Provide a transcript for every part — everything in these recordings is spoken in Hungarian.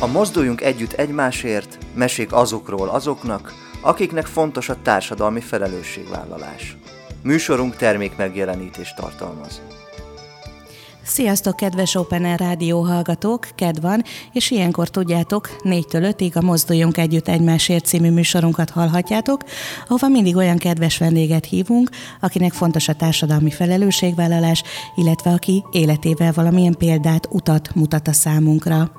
A Mozduljunk Együtt Egymásért mesék azokról azoknak, akiknek fontos a társadalmi felelősségvállalás. Műsorunk termék megjelenítést tartalmaz. Sziasztok, kedves Open Air Rádió hallgatók! Ked van, és ilyenkor tudjátok, 4-től 5-ig a Mozduljunk Együtt Egymásért című műsorunkat hallhatjátok, ahova mindig olyan kedves vendéget hívunk, akinek fontos a társadalmi felelősségvállalás, illetve aki életével valamilyen példát, utat mutat a számunkra.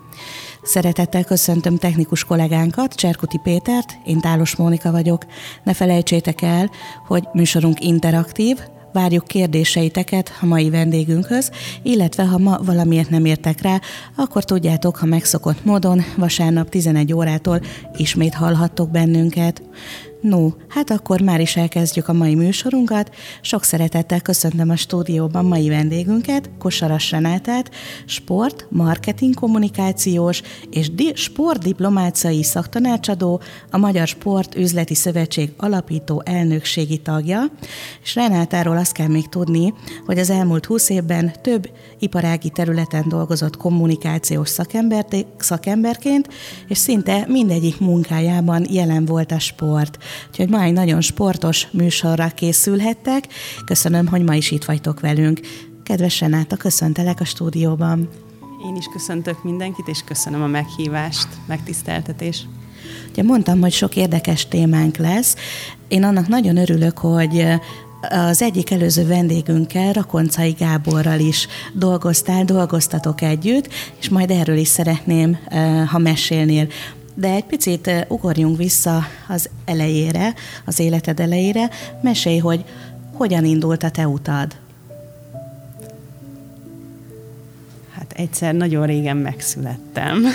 Szeretettel köszöntöm technikus kollégánkat, Cserkuti Pétert, én Tálos Mónika vagyok. Ne felejtsétek el, hogy műsorunk interaktív, Várjuk kérdéseiteket a mai vendégünkhöz, illetve ha ma valamiért nem értek rá, akkor tudjátok, ha megszokott módon vasárnap 11 órától ismét hallhattok bennünket. No, hát akkor már is elkezdjük a mai műsorunkat. Sok szeretettel köszöntöm a stúdióban mai vendégünket, Kosaras Renátát, sport, marketing kommunikációs és di- sportdiplomáciai szaktanácsadó, a Magyar Sport Üzleti Szövetség alapító elnökségi tagja, és Renátáról azt kell még tudni, hogy az elmúlt húsz évben több iparági területen dolgozott kommunikációs szakemberként, és szinte mindegyik munkájában jelen volt a sport. Úgyhogy ma egy nagyon sportos műsorra készülhettek. Köszönöm, hogy ma is itt vagytok velünk. Kedves Renáta, köszöntelek a stúdióban. Én is köszöntök mindenkit, és köszönöm a meghívást, megtiszteltetés. Ugye mondtam, hogy sok érdekes témánk lesz. Én annak nagyon örülök, hogy az egyik előző vendégünkkel, Rakoncai Gáborral is dolgoztál, dolgoztatok együtt, és majd erről is szeretném, ha mesélnél. De egy picit ugorjunk vissza az elejére, az életed elejére. Mesélj, hogy hogyan indult a te utad? Hát egyszer nagyon régen megszülettem,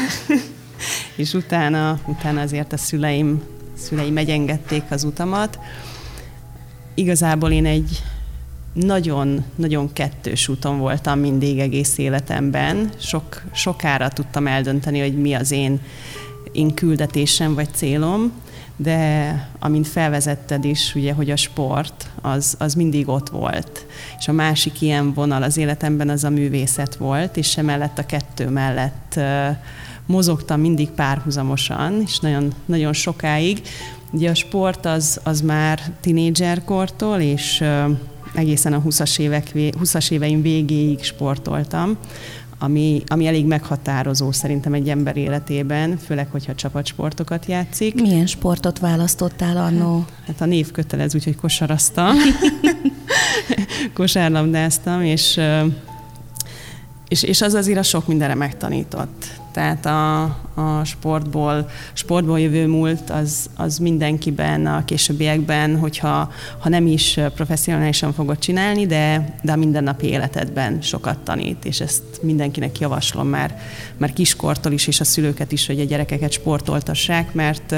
és utána, utána azért a szüleim, szüleim megengedték az utamat. Igazából én egy nagyon-nagyon kettős úton voltam mindig egész életemben. Sok, sokára tudtam eldönteni, hogy mi az én én küldetésem vagy célom, de amint felvezetted is, ugye, hogy a sport, az, az mindig ott volt. És a másik ilyen vonal az életemben az a művészet volt, és emellett a kettő mellett mozogtam mindig párhuzamosan, és nagyon, nagyon sokáig. Ugye a sport az, az már tinédzserkortól, és egészen a 20-as, évek, 20-as éveim végéig sportoltam ami, ami elég meghatározó szerintem egy ember életében, főleg, hogyha csapatsportokat játszik. Milyen sportot választottál annó? Hát a név kötelez, úgyhogy kosaraztam. Kosárlabdáztam, és, és, és az azért a sok mindenre megtanított. Tehát a, a sportból, sportból jövő múlt az, az mindenkiben a későbbiekben, hogyha ha nem is professzionálisan fogod csinálni, de, de a mindennapi életedben sokat tanít, és ezt mindenkinek javaslom már, már kiskortól is, és a szülőket is, hogy a gyerekeket sportoltassák, mert,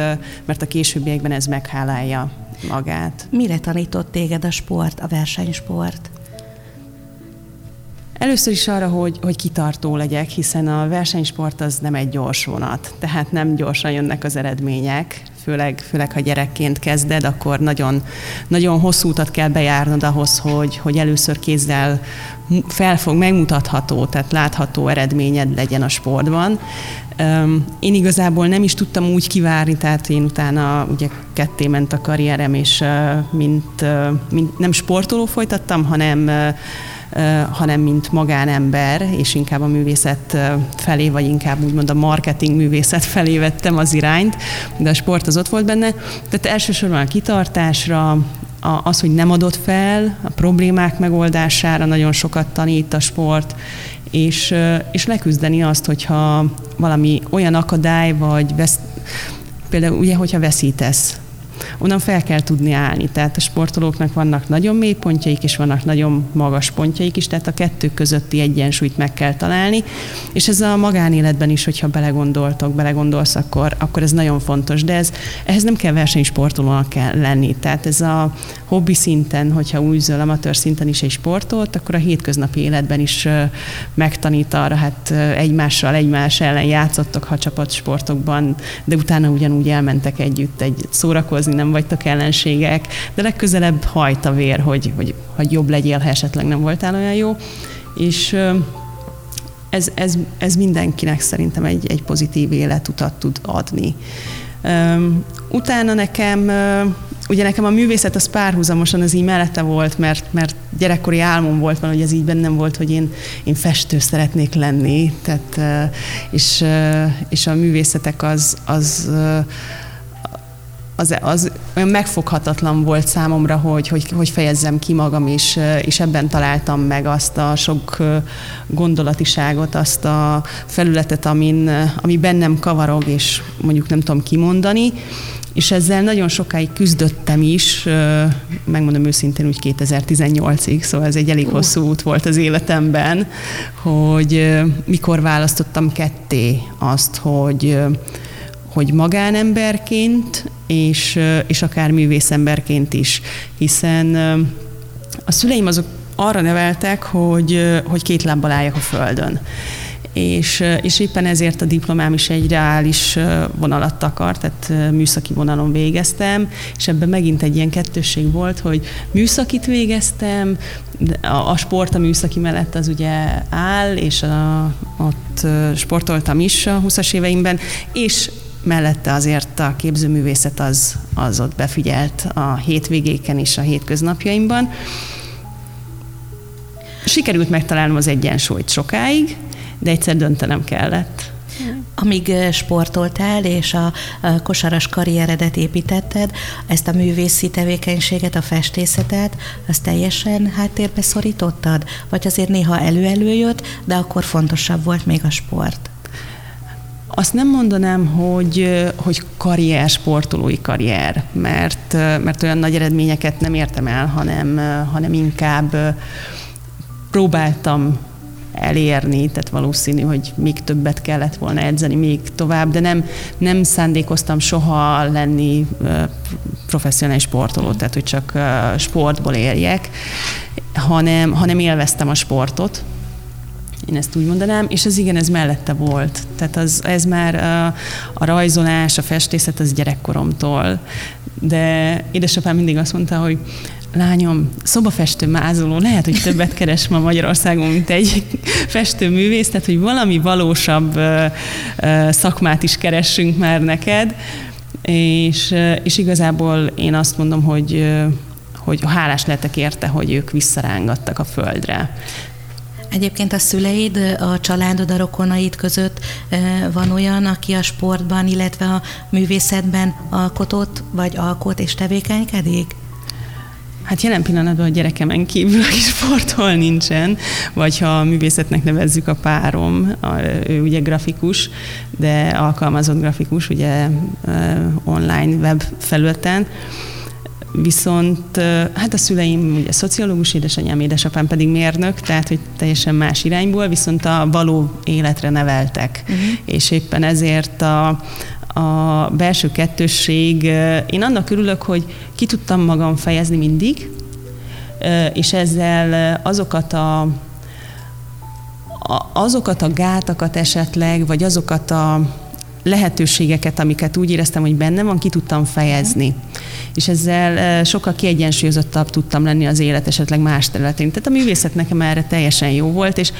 mert a későbbiekben ez meghálálja magát. Mire tanított téged a sport, a versenysport? Először is arra, hogy, hogy kitartó legyek, hiszen a versenysport az nem egy gyors vonat, tehát nem gyorsan jönnek az eredmények, főleg, főleg ha gyerekként kezded, akkor nagyon, nagyon hosszú utat kell bejárnod ahhoz, hogy, hogy először kézzel felfog, megmutatható, tehát látható eredményed legyen a sportban. Én igazából nem is tudtam úgy kivárni, tehát én utána ugye ketté ment a karrierem, és mint, mint nem sportoló folytattam, hanem hanem mint magánember, és inkább a művészet felé, vagy inkább úgymond a marketing művészet felé vettem az irányt, de a sport az ott volt benne. Tehát elsősorban a kitartásra, az, hogy nem adott fel, a problémák megoldására nagyon sokat tanít a sport, és, és leküzdeni azt, hogyha valami olyan akadály, vagy vesz, például ugye, hogyha veszítesz, onnan fel kell tudni állni. Tehát a sportolóknak vannak nagyon mély pontjaik, és vannak nagyon magas pontjaik is, tehát a kettő közötti egyensúlyt meg kell találni, és ez a magánéletben is, hogyha belegondoltok, belegondolsz, akkor, akkor ez nagyon fontos, de ez, ehhez nem kell versenysportolónak kell lenni. Tehát ez a hobbi szinten, hogyha úgy zöl, amatőr szinten is egy sportolt, akkor a hétköznapi életben is megtanít arra, hát egymással, egymás ellen játszottok, ha csapatsportokban, de utána ugyanúgy elmentek együtt egy szórakozni, nem vagytok ellenségek, de legközelebb hajt a vér, hogy, hogy, hogy jobb legyél, ha esetleg nem voltál olyan jó. És ez, ez, ez mindenkinek szerintem egy, egy pozitív életutat tud adni. Utána nekem, ugye nekem a művészet az párhuzamosan az így mellette volt, mert, mert gyerekkori álmom volt van, hogy ez így bennem volt, hogy én, én festő szeretnék lenni, tehát, és, és a művészetek az, az az, az olyan megfoghatatlan volt számomra, hogy, hogy, hogy fejezzem ki magam, és, és ebben találtam meg azt a sok gondolatiságot, azt a felületet, amin, ami bennem kavarog, és mondjuk nem tudom kimondani. És ezzel nagyon sokáig küzdöttem is, megmondom őszintén úgy 2018-ig, szóval ez egy elég hosszú út volt az életemben, hogy mikor választottam ketté azt, hogy hogy magánemberként, és, és akár művészemberként is, hiszen a szüleim azok arra neveltek, hogy, hogy két lábbal álljak a földön. És, és éppen ezért a diplomám is egy reális vonalat takar, tehát műszaki vonalon végeztem, és ebben megint egy ilyen kettősség volt, hogy műszakit végeztem, a sport a műszaki mellett az ugye áll, és a, ott sportoltam is a 20-as éveimben, és mellette azért a képzőművészet az, az ott befigyelt a hétvégéken és a hétköznapjaimban. Sikerült megtalálnom az egyensúlyt sokáig, de egyszer döntenem kellett. Amíg sportoltál és a kosaras karrieredet építetted, ezt a művészi tevékenységet, a festészetet, azt teljesen háttérbe szorítottad? Vagy azért néha elő-elő jött, de akkor fontosabb volt még a sport? Azt nem mondanám, hogy, hogy karrier, sportolói karrier, mert, mert olyan nagy eredményeket nem értem el, hanem, hanem inkább próbáltam elérni, tehát valószínű, hogy még többet kellett volna edzeni, még tovább, de nem, nem szándékoztam soha lenni professzionális sportoló, tehát hogy csak sportból érjek, hanem, hanem élveztem a sportot, én ezt úgy mondanám, és az igen, ez mellette volt. Tehát az, ez már a, a rajzolás, a festészet az gyerekkoromtól. De édesapám mindig azt mondta, hogy lányom, szobafestő mázoló, lehet, hogy többet keres ma Magyarországon, mint egy festőművész, tehát hogy valami valósabb szakmát is keressünk már neked, és, és igazából én azt mondom, hogy hogy hálás lehetek érte, hogy ők visszarángattak a földre. Egyébként a szüleid, a családod, a rokonaid között van olyan, aki a sportban, illetve a művészetben alkotott, vagy alkot és tevékenykedik? Hát jelen pillanatban a gyerekemen kívül, aki sportol nincsen, vagy ha a művészetnek nevezzük a párom, ő ugye grafikus, de alkalmazott grafikus, ugye online web felületen, Viszont hát a szüleim ugye szociológus, édesanyám, édesapám pedig mérnök, tehát hogy teljesen más irányból, viszont a való életre neveltek. Uh-huh. És éppen ezért a, a belső kettősség, én annak örülök, hogy ki tudtam magam fejezni mindig, és ezzel azokat a azokat a gátakat esetleg, vagy azokat a lehetőségeket, amiket úgy éreztem, hogy bennem van, ki tudtam fejezni. És ezzel sokkal kiegyensúlyozottabb tudtam lenni az élet esetleg más területén. Tehát a művészet nekem erre teljesen jó volt, és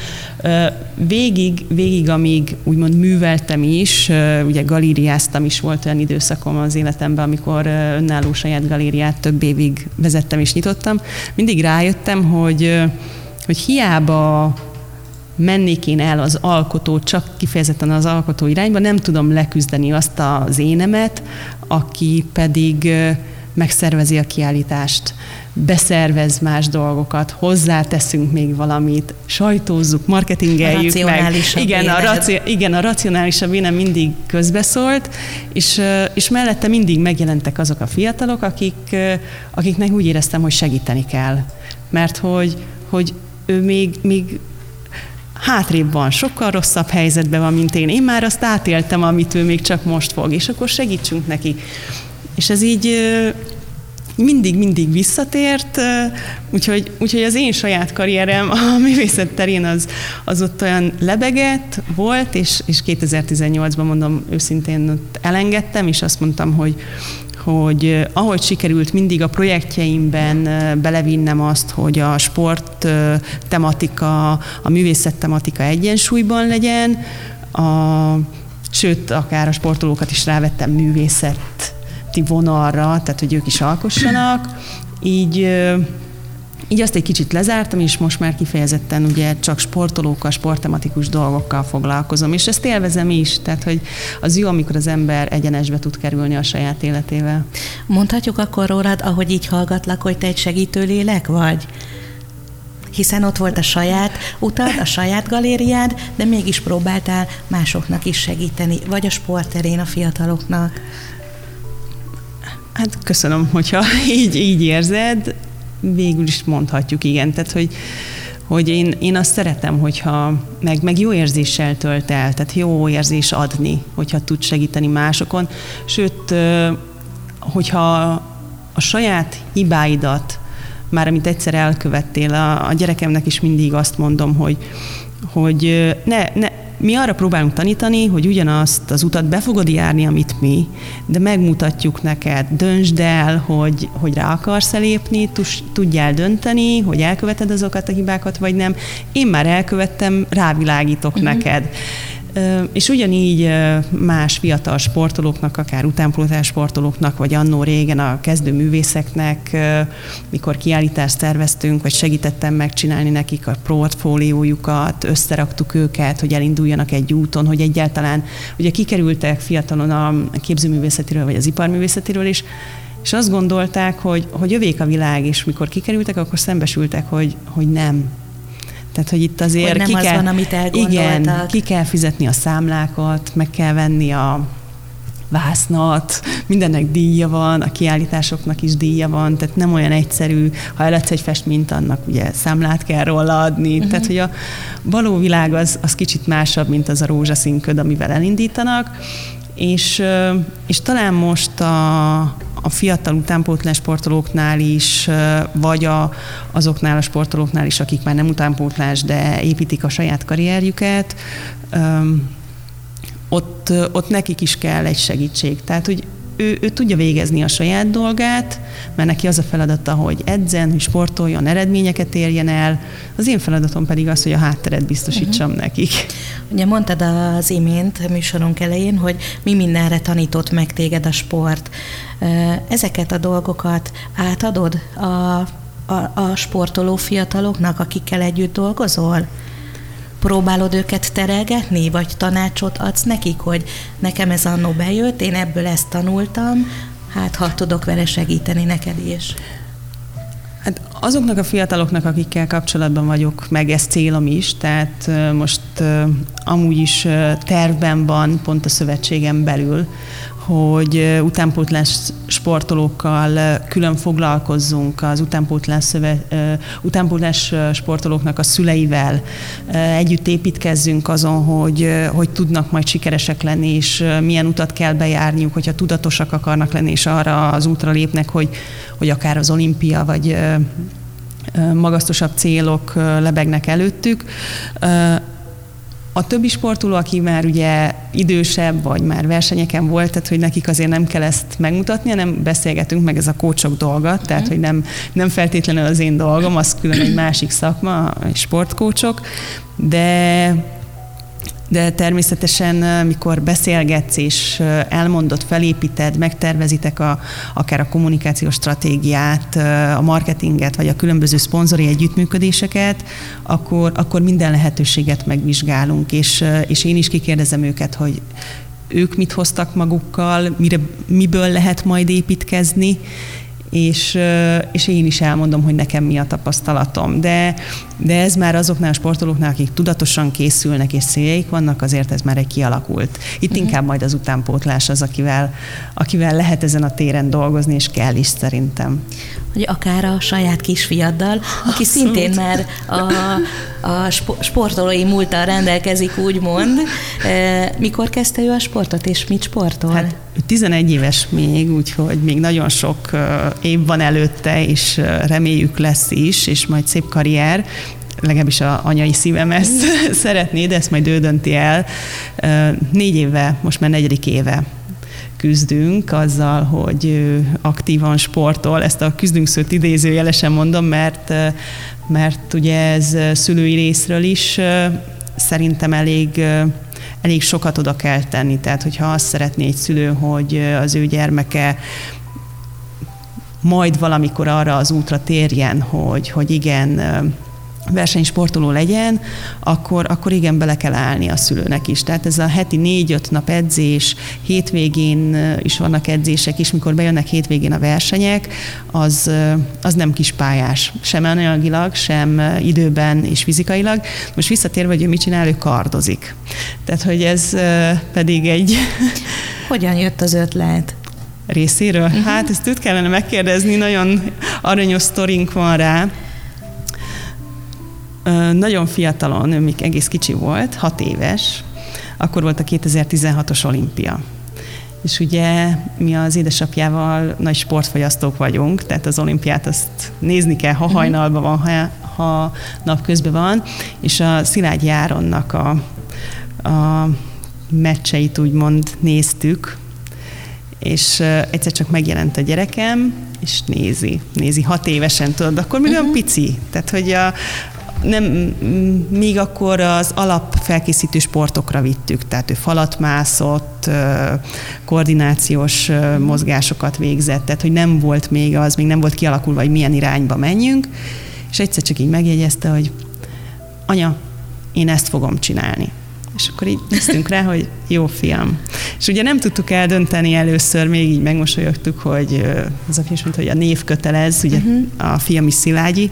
végig, végig amíg úgymond műveltem is, ugye galériáztam is, volt olyan időszakom az életemben, amikor önálló saját galériát több évig vezettem és nyitottam, mindig rájöttem, hogy, hogy hiába mennék én el az alkotó, csak kifejezetten az alkotó irányba, nem tudom leküzdeni azt az énemet, aki pedig megszervezi a kiállítást, beszervez más dolgokat, hozzáteszünk még valamit, sajtózzuk, marketingeljük meg. Igen a, raci- igen, a racionálisabb énem mindig közbeszólt, és, és mellette mindig megjelentek azok a fiatalok, akik, akiknek úgy éreztem, hogy segíteni kell. Mert hogy, hogy ő még, még hátrébb van, sokkal rosszabb helyzetben van, mint én. Én már azt átéltem, amit ő még csak most fog, és akkor segítsünk neki. És ez így mindig-mindig visszatért, úgyhogy, úgyhogy az én saját karrierem a művészet terén az, az ott olyan lebegett volt, és, és 2018-ban mondom őszintén ott elengedtem, és azt mondtam, hogy hogy ahogy sikerült mindig a projektjeimben belevinnem azt, hogy a sport tematika, a művészet tematika egyensúlyban legyen, a, sőt, akár a sportolókat is rávettem művészeti vonalra, tehát hogy ők is alkossanak, így így azt egy kicsit lezártam, és most már kifejezetten ugye csak sportolókkal, sportematikus dolgokkal foglalkozom, és ezt élvezem is, tehát hogy az jó, amikor az ember egyenesbe tud kerülni a saját életével. Mondhatjuk akkor rólad, ahogy így hallgatlak, hogy te egy segítő lélek vagy? hiszen ott volt a saját utad, a saját galériád, de mégis próbáltál másoknak is segíteni, vagy a sporterén a fiataloknak. Hát köszönöm, hogyha így, így érzed végül is mondhatjuk, igen. Tehát, hogy, hogy én, én azt szeretem, hogyha meg, meg jó érzéssel tölt el, tehát jó érzés adni, hogyha tud segíteni másokon. Sőt, hogyha a saját hibáidat, már amit egyszer elkövettél, a, a gyerekemnek is mindig azt mondom, hogy, hogy ne, ne, mi arra próbálunk tanítani, hogy ugyanazt az utat be fogod járni, amit mi, de megmutatjuk neked, döntsd el, hogy, hogy rá akarsz elépni, tudjál dönteni, hogy elköveted azokat a hibákat, vagy nem. Én már elkövettem, rávilágítok uh-huh. neked. És ugyanígy más fiatal sportolóknak, akár utánpótlás sportolóknak, vagy annó régen a kezdő művészeknek, mikor kiállítást terveztünk, vagy segítettem megcsinálni nekik a portfóliójukat, összeraktuk őket, hogy elinduljanak egy úton, hogy egyáltalán ugye kikerültek fiatalon a képzőművészetiről, vagy az iparművészetiről, és és azt gondolták, hogy, hogy jövék a világ, és mikor kikerültek, akkor szembesültek, hogy, hogy nem, tehát, hogy itt azért hogy nem ki az kell, van, amit Igen, ki kell fizetni a számlákat, meg kell venni a vásznat, mindennek díja van, a kiállításoknak is díja van, tehát nem olyan egyszerű, ha eladsz egy festményt, annak ugye számlát kell róla adni, uh-huh. tehát hogy a való világ az, az kicsit másabb, mint az a rózsaszínköd, amivel elindítanak, és, és talán most a, a fiatal utánpótlás sportolóknál is, vagy a, azoknál a sportolóknál is, akik már nem utánpótlás, de építik a saját karrierjüket, ott, ott nekik is kell egy segítség. Tehát, hogy ő, ő tudja végezni a saját dolgát, mert neki az a feladata, hogy edzen, hogy sportoljon, eredményeket érjen el. Az én feladatom pedig az, hogy a hátteret biztosítsam uh-huh. nekik. Ugye mondtad az imént műsorunk elején, hogy mi mindenre tanított meg téged a sport. Ezeket a dolgokat átadod a, a, a sportoló fiataloknak, akikkel együtt dolgozol? Próbálod őket terelgetni, vagy tanácsot adsz nekik, hogy nekem ez annó bejött, én ebből ezt tanultam, hát ha tudok vele segíteni neked is. Hát azoknak a fiataloknak, akikkel kapcsolatban vagyok, meg ez célom is, tehát most amúgy is tervben van pont a szövetségem belül, hogy utánpótlás sportolókkal külön foglalkozzunk, az utánpótlás, szöve, utánpótlás sportolóknak a szüleivel. Együtt építkezzünk azon, hogy, hogy tudnak majd sikeresek lenni, és milyen utat kell bejárniuk, hogyha tudatosak akarnak lenni, és arra az útra lépnek, hogy, hogy akár az olimpia, vagy magasztosabb célok lebegnek előttük a többi sportoló, aki már ugye idősebb, vagy már versenyeken volt, tehát hogy nekik azért nem kell ezt megmutatni, hanem beszélgetünk meg ez a kócsok dolga, tehát mhm. hogy nem, nem feltétlenül az én dolgom, az külön egy másik szakma, sportkócsok, de de természetesen, mikor beszélgetsz és elmondod, felépíted, megtervezitek a, akár a kommunikációs stratégiát, a marketinget, vagy a különböző szponzori együttműködéseket, akkor, akkor minden lehetőséget megvizsgálunk, és, és én is kikérdezem őket, hogy ők mit hoztak magukkal, mire, miből lehet majd építkezni, és, és én is elmondom, hogy nekem mi a tapasztalatom. De, de ez már azoknál a sportolóknál, akik tudatosan készülnek és céljaik vannak, azért ez már egy kialakult. Itt uh-huh. inkább majd az utánpótlás az, akivel, akivel lehet ezen a téren dolgozni, és kell is szerintem. Hogy akár a saját kisfiaddal, aki Abszolút. szintén már a, a sportolói múltal rendelkezik, úgymond. Mikor kezdte ő a sportot, és mit sportol? Hát 11 éves még, úgyhogy még nagyon sok év van előtte, és reméljük lesz is, és majd szép karrier legalábbis a anyai szívem ezt mm. szeretné, de ezt majd ő dönti el. Négy éve, most már negyedik éve küzdünk azzal, hogy aktívan sportol. Ezt a küzdünk szót idézőjelesen mondom, mert, mert ugye ez szülői részről is szerintem elég elég sokat oda kell tenni. Tehát, hogyha azt szeretné egy szülő, hogy az ő gyermeke majd valamikor arra az útra térjen, hogy, hogy igen, versenysportoló legyen, akkor, akkor igen, bele kell állni a szülőnek is. Tehát ez a heti négy-öt nap edzés, hétvégén is vannak edzések is, mikor bejönnek hétvégén a versenyek, az, az nem kis pályás, sem anyagilag, sem időben és fizikailag. Most visszatérve, hogy ő mit csinál, ő kardozik. Tehát, hogy ez pedig egy... Hogyan jött az ötlet? részéről? Uh-huh. Hát ezt őt kellene megkérdezni, nagyon aranyos sztorink van rá. Nagyon fiatalon, ő még egész kicsi volt, hat éves, akkor volt a 2016-os olimpia. És ugye mi az édesapjával nagy sportfogyasztók vagyunk, tehát az olimpiát azt nézni kell, ha mhm. hajnalban van, ha, ha napközben van, és a Szilágyi Áronnak a, a meccseit úgymond néztük, és egyszer csak megjelent a gyerekem, és nézi, nézi hat évesen, tudod, akkor még uh-huh. olyan pici, tehát hogy a, nem, még akkor az alapfelkészítő sportokra vittük, tehát ő falat mászott, koordinációs mozgásokat végzett, tehát hogy nem volt még az, még nem volt kialakulva, hogy milyen irányba menjünk, és egyszer csak így megjegyezte, hogy anya, én ezt fogom csinálni. És akkor így néztünk rá, hogy jó fiam. És ugye nem tudtuk eldönteni először, még így megmosolyogtuk, hogy az a is mondta, hogy a név kötelez, ugye uh-huh. a fiam is Szilágyi,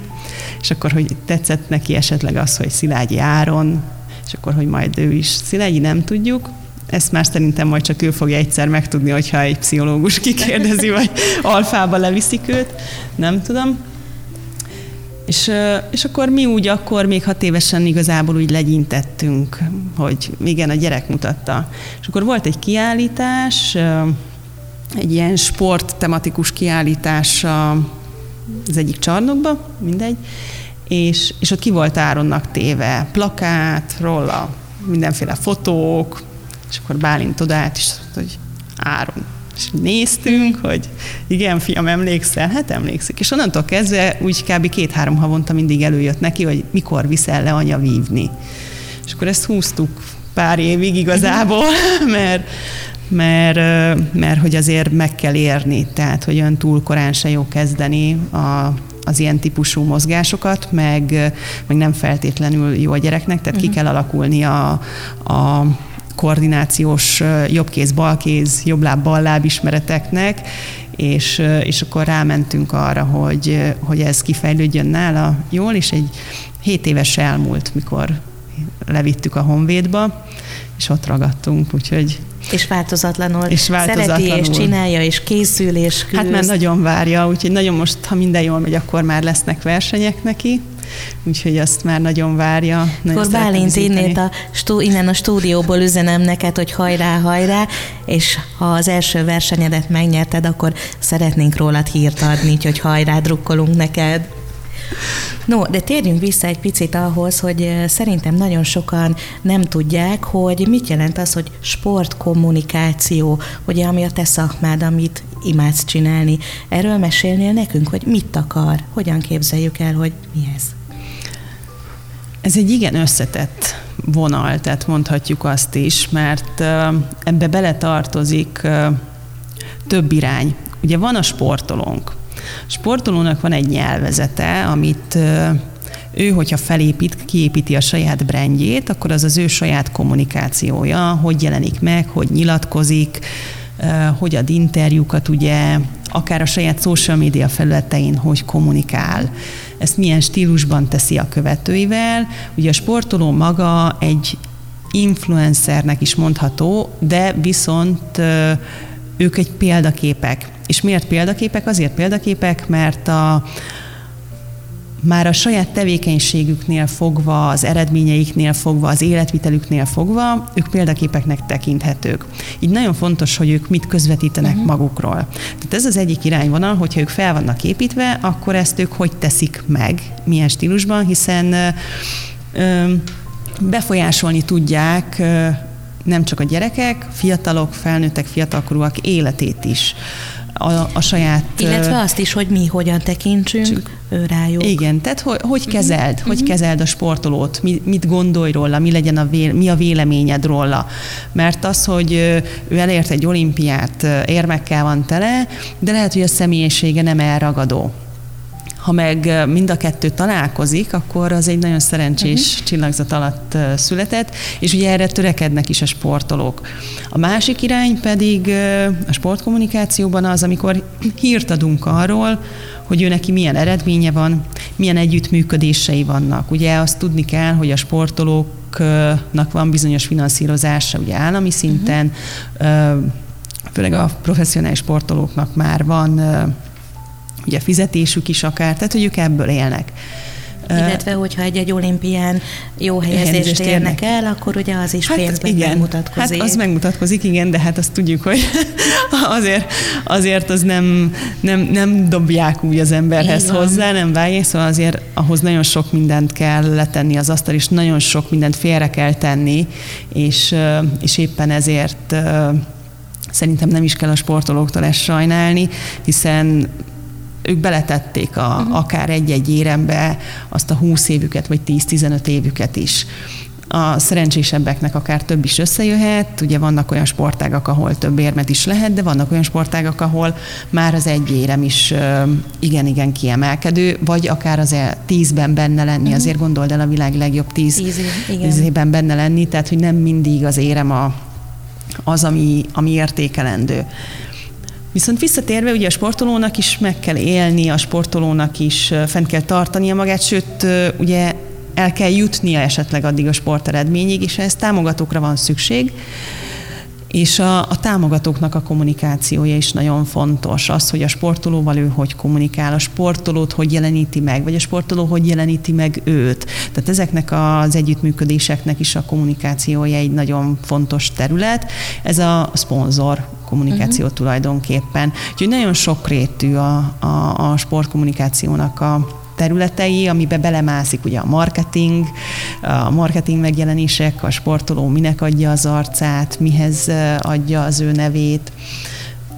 és akkor, hogy tetszett neki esetleg az, hogy Szilágyi Áron, és akkor, hogy majd ő is Szilágyi, nem tudjuk, ezt már szerintem majd csak ő fogja egyszer megtudni, hogyha egy pszichológus kikérdezi, vagy alfába leviszik őt, nem tudom. És, és akkor mi úgy akkor még hat évesen igazából úgy legyintettünk, hogy igen, a gyerek mutatta. És akkor volt egy kiállítás, egy ilyen sport tematikus kiállítás az egyik csarnokba, mindegy, és, és ott ki volt Áronnak téve? Plakát, róla mindenféle fotók, és akkor Bálint odállt, és hogy Áron, és néztünk, hogy igen, fiam, emlékszel? Hát emlékszik. És onnantól kezdve úgy kb. két-három havonta mindig előjött neki, hogy mikor viszel le anya vívni. És akkor ezt húztuk pár évig igazából, mert, mert, mert hogy azért meg kell érni, tehát hogy olyan túl korán se jó kezdeni a, az ilyen típusú mozgásokat, meg, meg nem feltétlenül jó a gyereknek, tehát uh-huh. ki mhm. kell alakulni a, a koordinációs jobbkéz, balkéz, jobbláb, balláb ismereteknek, és, és akkor rámentünk arra, hogy, hogy ez kifejlődjön nála jól, és egy hét éves elmúlt, mikor levittük a Honvédba, és ott ragadtunk, úgyhogy és változatlanul, és változatlanul szereti, és csinálja, és készül, és küzd. Hát már nagyon várja, úgyhogy nagyon most, ha minden jól megy, akkor már lesznek versenyek neki úgyhogy azt már nagyon várja. Nagyon Akkor Bálint innét a stú, innen a stúdióból üzenem neked, hogy hajrá, hajrá, és ha az első versenyedet megnyerted, akkor szeretnénk rólad hírt adni, úgyhogy hajrá, drukkolunk neked. No, de térjünk vissza egy picit ahhoz, hogy szerintem nagyon sokan nem tudják, hogy mit jelent az, hogy sportkommunikáció, ugye ami a te szakmád, amit imádsz csinálni. Erről mesélnél nekünk, hogy mit akar, hogyan képzeljük el, hogy mi ez? Ez egy igen összetett vonal, tehát mondhatjuk azt is, mert ebbe beletartozik több irány. Ugye van a sportolónk. A sportolónak van egy nyelvezete, amit ő, hogyha felépít, kiépíti a saját brandjét, akkor az az ő saját kommunikációja, hogy jelenik meg, hogy nyilatkozik, hogy ad interjúkat, ugye, akár a saját social media felületein, hogy kommunikál. Ezt milyen stílusban teszi a követőivel. Ugye a sportoló maga egy influencernek is mondható, de viszont ők egy példaképek. És miért példaképek? Azért példaképek, mert a, már a saját tevékenységüknél fogva, az eredményeiknél fogva, az életvitelüknél fogva, ők példaképeknek tekinthetők. Így nagyon fontos, hogy ők mit közvetítenek uh-huh. magukról. Tehát ez az egyik irányvonal, hogyha ők fel vannak építve, akkor ezt ők hogy teszik meg, milyen stílusban, hiszen ö, befolyásolni tudják ö, nem csak a gyerekek, fiatalok, felnőttek, fiatalkorúak életét is a, a saját... Illetve azt is, hogy mi hogyan tekintsünk csak, rájuk. Igen, tehát hogy, hogy kezeld, uh-huh. hogy kezeld a sportolót, mi, mit gondolj róla, mi, legyen a véle, mi a véleményed róla. Mert az, hogy ő elért egy olimpiát, érmekkel van tele, de lehet, hogy a személyisége nem elragadó ha meg mind a kettő találkozik, akkor az egy nagyon szerencsés uh-huh. csillagzat alatt született, és ugye erre törekednek is a sportolók. A másik irány pedig a sportkommunikációban az, amikor hírt adunk arról, hogy ő neki milyen eredménye van, milyen együttműködései vannak. Ugye azt tudni kell, hogy a sportolóknak van bizonyos finanszírozása ugye állami szinten, uh-huh. főleg a professzionális sportolóknak már van ugye fizetésük is akár, tehát hogy ők ebből élnek. Illetve, hogyha egy-egy olimpián jó helyezést érnek el, akkor ugye az is hát pénzben igen, megmutatkozik. Hát az megmutatkozik, igen, de hát azt tudjuk, hogy azért, azért az nem, nem, nem dobják úgy az emberhez igen. hozzá, nem vágják, szóval azért ahhoz nagyon sok mindent kell letenni az asztal, és nagyon sok mindent félre kell tenni, és, és éppen ezért szerintem nem is kell a sportolóktól ezt sajnálni, hiszen ők beletették a, uh-huh. akár egy-egy érembe azt a 20 évüket, vagy 10-15 évüket is. A szerencsésebbeknek akár több is összejöhet, ugye vannak olyan sportágak, ahol több érmet is lehet, de vannak olyan sportágak, ahol már az egy érem is igen-igen kiemelkedő, vagy akár az e tízben benne lenni, uh-huh. azért gondold el a világ legjobb tíz, tíz, tíz évben benne lenni, tehát hogy nem mindig az érem a, az, ami, ami értékelendő. Viszont visszatérve, ugye a sportolónak is meg kell élni, a sportolónak is fent kell tartania magát, sőt, ugye el kell jutnia esetleg addig a sporteredményig, és ehhez támogatókra van szükség. És a, a támogatóknak a kommunikációja is nagyon fontos. Az, hogy a sportolóval ő hogy kommunikál, a sportolót hogy jeleníti meg, vagy a sportoló hogy jeleníti meg őt. Tehát ezeknek az együttműködéseknek is a kommunikációja egy nagyon fontos terület. Ez a szponzor kommunikáció uh-huh. tulajdonképpen. Úgyhogy nagyon sokrétű a, a, a sportkommunikációnak a területei, amiben belemászik ugye a marketing, a marketing megjelenések, a sportoló minek adja az arcát, mihez adja az ő nevét.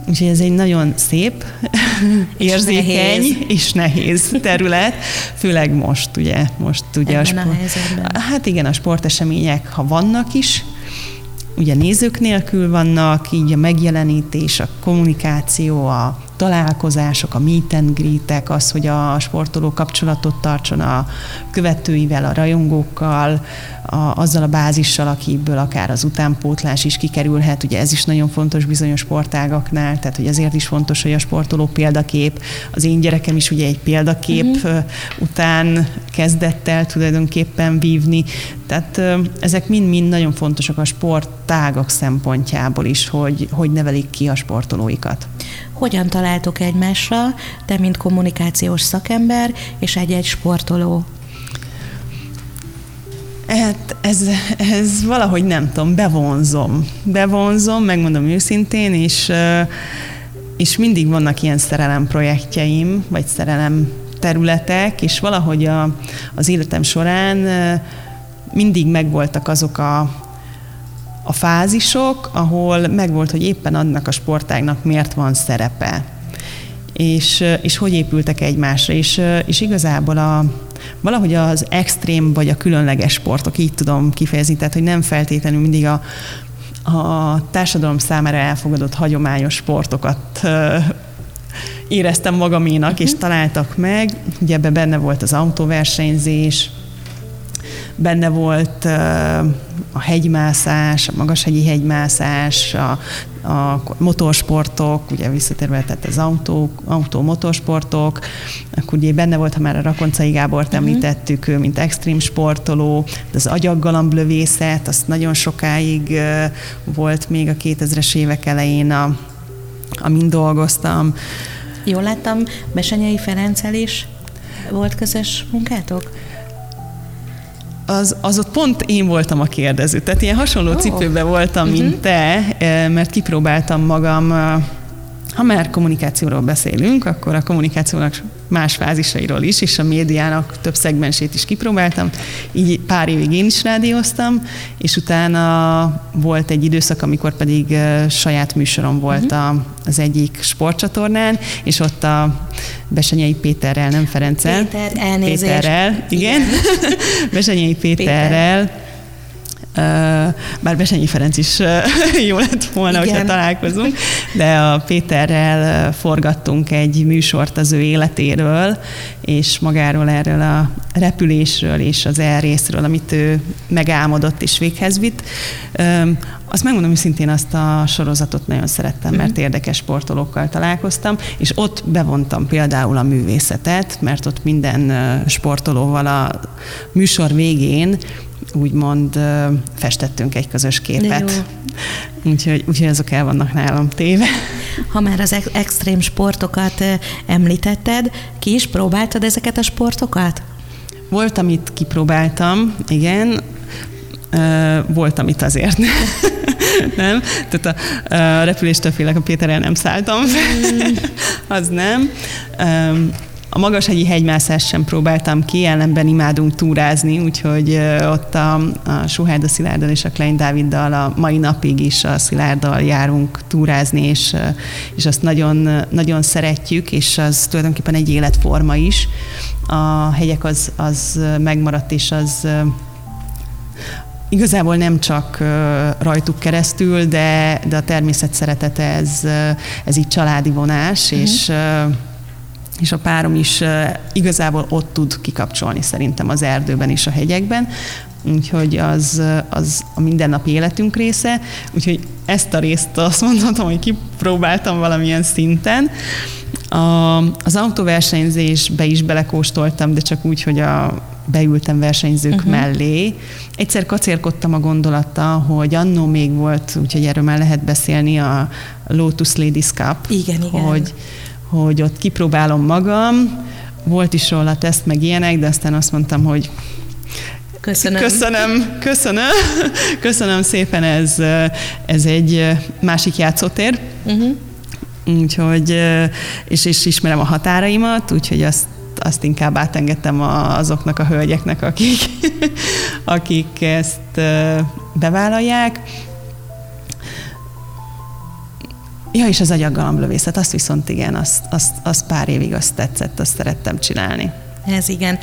Úgyhogy ez egy nagyon szép, és érzékeny nehéz. és nehéz terület, főleg most, ugye, most ugye Ebben a, sport, a Hát igen, a sportesemények, ha vannak is, ugye nézők nélkül vannak, így a megjelenítés, a kommunikáció, a találkozások, a meet and greetek, az, hogy a sportoló kapcsolatot tartson a követőivel, a rajongókkal, a, azzal a bázissal, akiből akár az utánpótlás is kikerülhet. Ugye ez is nagyon fontos bizonyos sportágaknál, tehát hogy ezért is fontos, hogy a sportoló példakép. Az én gyerekem is ugye egy példakép uh-huh. után kezdett el tulajdonképpen vívni. Tehát ezek mind-mind nagyon fontosak a sporttágak szempontjából is, hogy, hogy nevelik ki a sportolóikat. Hogyan találtok egymásra, te mint kommunikációs szakember és egy-egy sportoló? Hát ez, ez valahogy nem tudom, bevonzom. Bevonzom, megmondom őszintén, és, és mindig vannak ilyen szerelem projektjeim, vagy szerelem területek, és valahogy a, az életem során mindig megvoltak azok a, a fázisok, ahol megvolt, hogy éppen annak a sportágnak miért van szerepe, és, és hogy épültek egymásra, és, és igazából a, valahogy az extrém vagy a különleges sportok, így tudom kifejezni, tehát hogy nem feltétlenül mindig a, a társadalom számára elfogadott hagyományos sportokat éreztem magaménak, uh-huh. és mhm. találtak meg. Ugye ebben benne volt az autóversenyzés, benne volt a hegymászás, a magashegyi hegymászás, a, a motorsportok, ugye visszatérve tehát az autó, autó motorsportok, akkor ugye benne volt, ha már a Rakoncai Gábort uh-huh. említettük, ő mint extrém sportoló, de az agyaggalamblövészet, azt nagyon sokáig volt még a 2000-es évek elején, a, amin dolgoztam. Jól láttam, Besenyei Ferenccel is volt közös munkátok? Az, az ott pont én voltam a kérdező. Tehát ilyen hasonló oh. cipőben voltam, mint uh-huh. te, eh, mert kipróbáltam magam, eh, ha már kommunikációról beszélünk, akkor a kommunikációnak más fázisairól is, és a médiának több szegmensét is kipróbáltam. Így pár évig én is rádióztam, és utána volt egy időszak, amikor pedig saját műsorom volt uh-huh. az egyik sportcsatornán, és ott a Besenyei Péterrel, nem Ferenccel. Péter, elnézést. Péterrel, igen. igen. Besenyei Péterrel Péter bár Besenyi Ferenc is jó lett volna, Igen. hogyha találkozunk, de a Péterrel forgattunk egy műsort az ő életéről, és magáról erről a repülésről és az elrészről, amit ő megálmodott és véghez vitt. Azt megmondom szintén azt a sorozatot nagyon szerettem, mert mhm. érdekes sportolókkal találkoztam, és ott bevontam például a művészetet, mert ott minden sportolóval a műsor végén úgymond festettünk egy közös képet. Úgyhogy, úgyhogy azok el vannak nálam téve. Ha már az extrém sportokat említetted, ki is próbáltad ezeket a sportokat? Volt, amit kipróbáltam, igen. Volt, amit azért nem. Tehát a, a repüléstől félek, a Péterrel nem szálltam fel. Mm. az nem. A magashegyi hegymászást sem próbáltam ki, ellenben imádunk túrázni, úgyhogy ott a, a Suhárda Szilárddal és a Klein Dáviddal a mai napig is a Szilárddal járunk túrázni, és, és azt nagyon, nagyon szeretjük, és az tulajdonképpen egy életforma is. A hegyek az, az megmaradt, és az igazából nem csak rajtuk keresztül, de, de a természet szeretete, ez, ez így családi vonás, mm-hmm. és és a párom is igazából ott tud kikapcsolni szerintem az erdőben és a hegyekben, úgyhogy az, az a mindennapi életünk része, úgyhogy ezt a részt azt mondhatom, hogy kipróbáltam valamilyen szinten. A, az autóversenyzésbe is belekóstoltam, de csak úgy, hogy a, beültem versenyzők uh-huh. mellé. Egyszer kacérkodtam a gondolata, hogy annó még volt, úgyhogy erről már lehet beszélni, a Lotus Ladies Cup. Igen, igen. Hogy, hogy ott kipróbálom magam, volt is róla teszt, meg ilyenek, de aztán azt mondtam, hogy Köszönöm. Köszönöm, köszönöm. Köszönöm szépen, ez, ez egy másik játszótér. Uh-huh. Úgyhogy, és, és ismerem a határaimat, úgyhogy azt, azt inkább átengedtem azoknak a hölgyeknek, akik, akik ezt bevállalják. Ja, és az agyaggalamlövészet, azt viszont igen, azt, azt, azt pár évig azt tetszett, azt szerettem csinálni. Ez igen.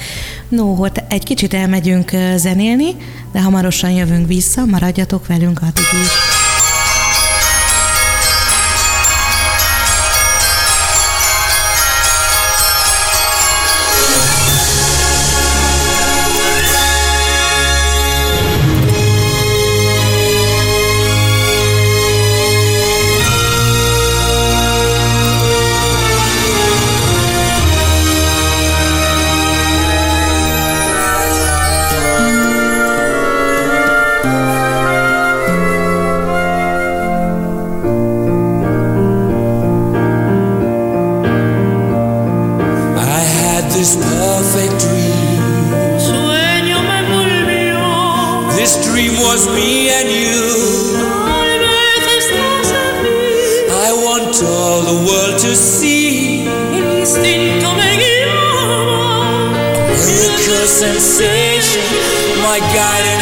No, hogy egy kicsit elmegyünk zenélni, de hamarosan jövünk vissza, maradjatok velünk addig is. perfect dream. This dream was me and you. I want all the world to see. Miracle sensation, my guiding.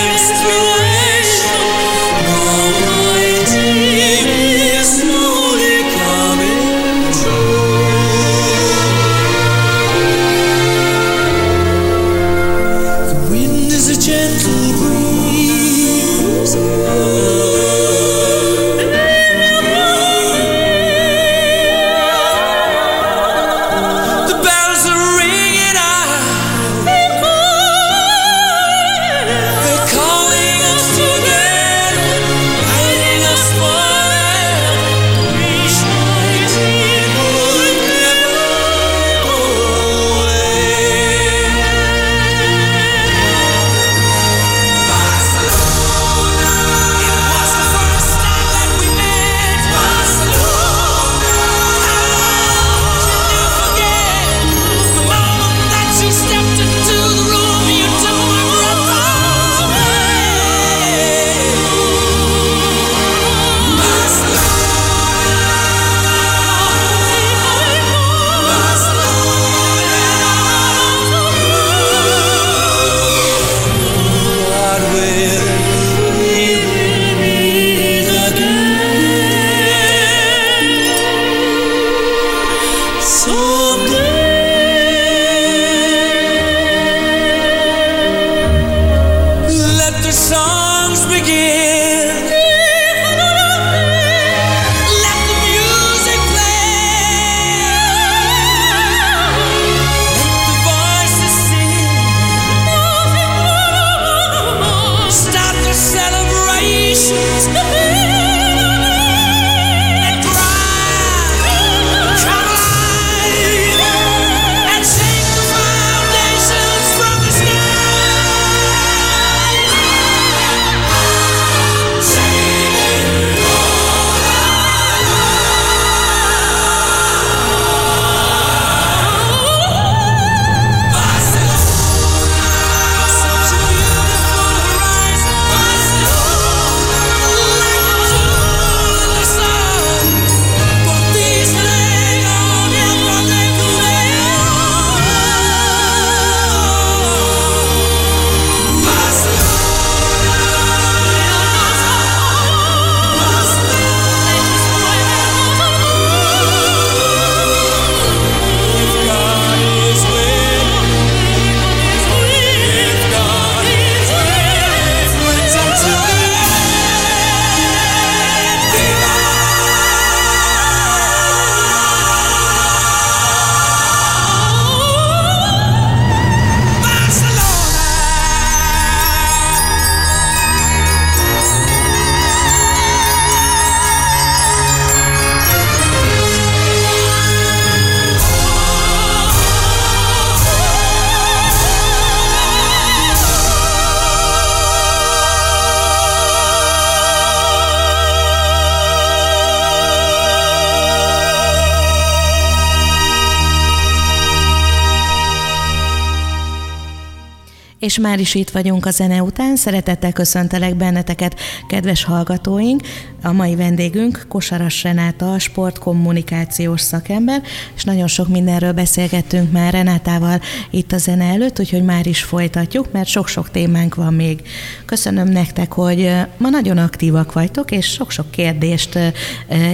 És már is itt vagyunk a zene után. Szeretettel köszöntelek benneteket, kedves hallgatóink. A mai vendégünk Kosaras Renáta, sportkommunikációs szakember, és nagyon sok mindenről beszélgettünk már Renátával itt a zene előtt, úgyhogy már is folytatjuk, mert sok-sok témánk van még. Köszönöm nektek, hogy ma nagyon aktívak vagytok, és sok-sok kérdést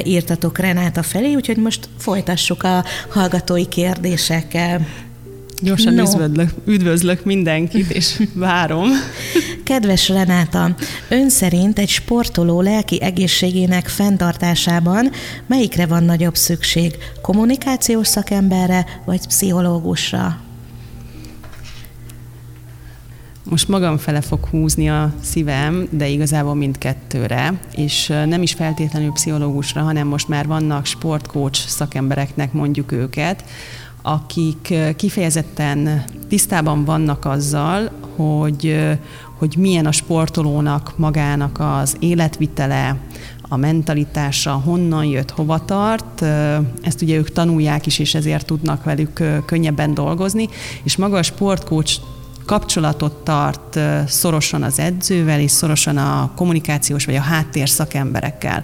írtatok Renáta felé, úgyhogy most folytassuk a hallgatói kérdésekkel. Gyorsan no. üdvözlök, üdvözlök mindenkit, és várom. Kedves Renáta, ön szerint egy sportoló lelki egészségének fenntartásában melyikre van nagyobb szükség? Kommunikációs szakemberre vagy pszichológusra? Most magam fele fog húzni a szívem, de igazából mindkettőre, és nem is feltétlenül pszichológusra, hanem most már vannak sportcoach szakembereknek mondjuk őket, akik kifejezetten tisztában vannak azzal, hogy, hogy milyen a sportolónak magának az életvitele, a mentalitása, honnan jött, hova tart. Ezt ugye ők tanulják is, és ezért tudnak velük könnyebben dolgozni, és maga a sportkócs kapcsolatot tart szorosan az edzővel, és szorosan a kommunikációs vagy a háttér szakemberekkel.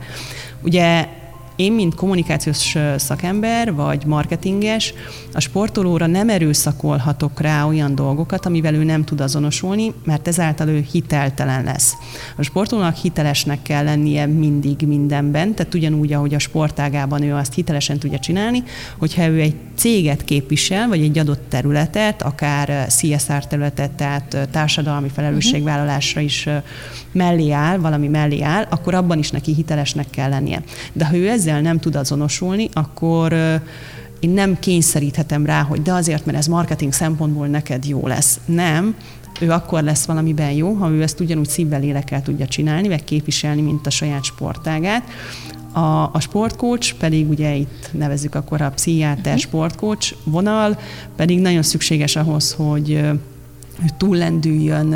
Ugye én, mint kommunikációs szakember vagy marketinges, a sportolóra nem erőszakolhatok rá olyan dolgokat, amivel ő nem tud azonosulni, mert ezáltal ő hiteltelen lesz. A sportolónak hitelesnek kell lennie mindig mindenben, tehát ugyanúgy, ahogy a sportágában ő azt hitelesen tudja csinálni, hogyha ő egy céget képvisel, vagy egy adott területet, akár CSR területet, tehát társadalmi felelősségvállalásra is mellé áll, valami mellé áll, akkor abban is neki hitelesnek kell lennie. De ha ő ezzel nem tud azonosulni, akkor én nem kényszeríthetem rá, hogy de azért, mert ez marketing szempontból neked jó lesz. Nem, ő akkor lesz valamiben jó, ha ő ezt ugyanúgy szívvel, lélekkel tudja csinálni, vagy képviselni, mint a saját sportágát. A, a sportcoach pedig ugye itt nevezzük akkor a pszichiáter uh-huh. sportcoach vonal, pedig nagyon szükséges ahhoz, hogy túllendüljön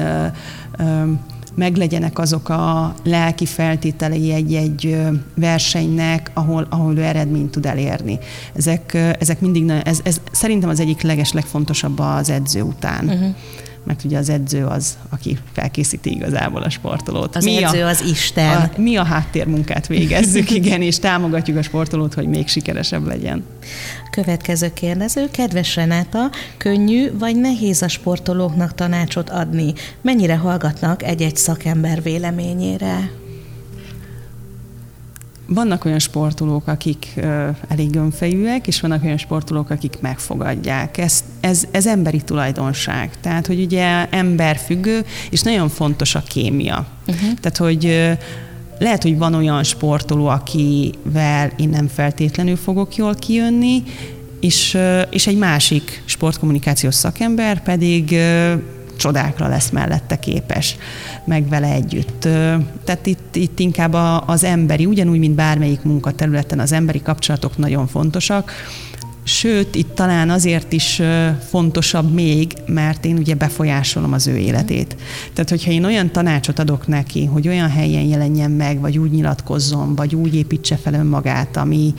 meglegyenek azok a lelki feltételei egy-egy versenynek, ahol, ahol ő eredményt tud elérni. Ezek, ezek mindig, ez, ez szerintem az egyik leges, legfontosabb az edző után. Uh-huh mert ugye az edző az, aki felkészíti igazából a sportolót. Az mi edző a, az Isten. A, mi a háttérmunkát végezzük, igen, és támogatjuk a sportolót, hogy még sikeresebb legyen. Következő kérdező, kedves Renáta, könnyű vagy nehéz a sportolóknak tanácsot adni? Mennyire hallgatnak egy-egy szakember véleményére? Vannak olyan sportolók, akik ö, elég önfejűek, és vannak olyan sportolók, akik megfogadják. Ez, ez, ez emberi tulajdonság. Tehát, hogy ugye emberfüggő, és nagyon fontos a kémia. Uh-huh. Tehát, hogy ö, lehet, hogy van olyan sportoló, akivel én nem feltétlenül fogok jól kijönni, és, és egy másik sportkommunikációs szakember pedig csodákra lesz mellette képes, meg vele együtt. Tehát itt, itt inkább az emberi, ugyanúgy, mint bármelyik munkaterületen, az emberi kapcsolatok nagyon fontosak, Sőt, itt talán azért is fontosabb még, mert én ugye befolyásolom az ő életét. Tehát, hogyha én olyan tanácsot adok neki, hogy olyan helyen jelenjen meg, vagy úgy nyilatkozzon, vagy úgy építse fel önmagát, ami,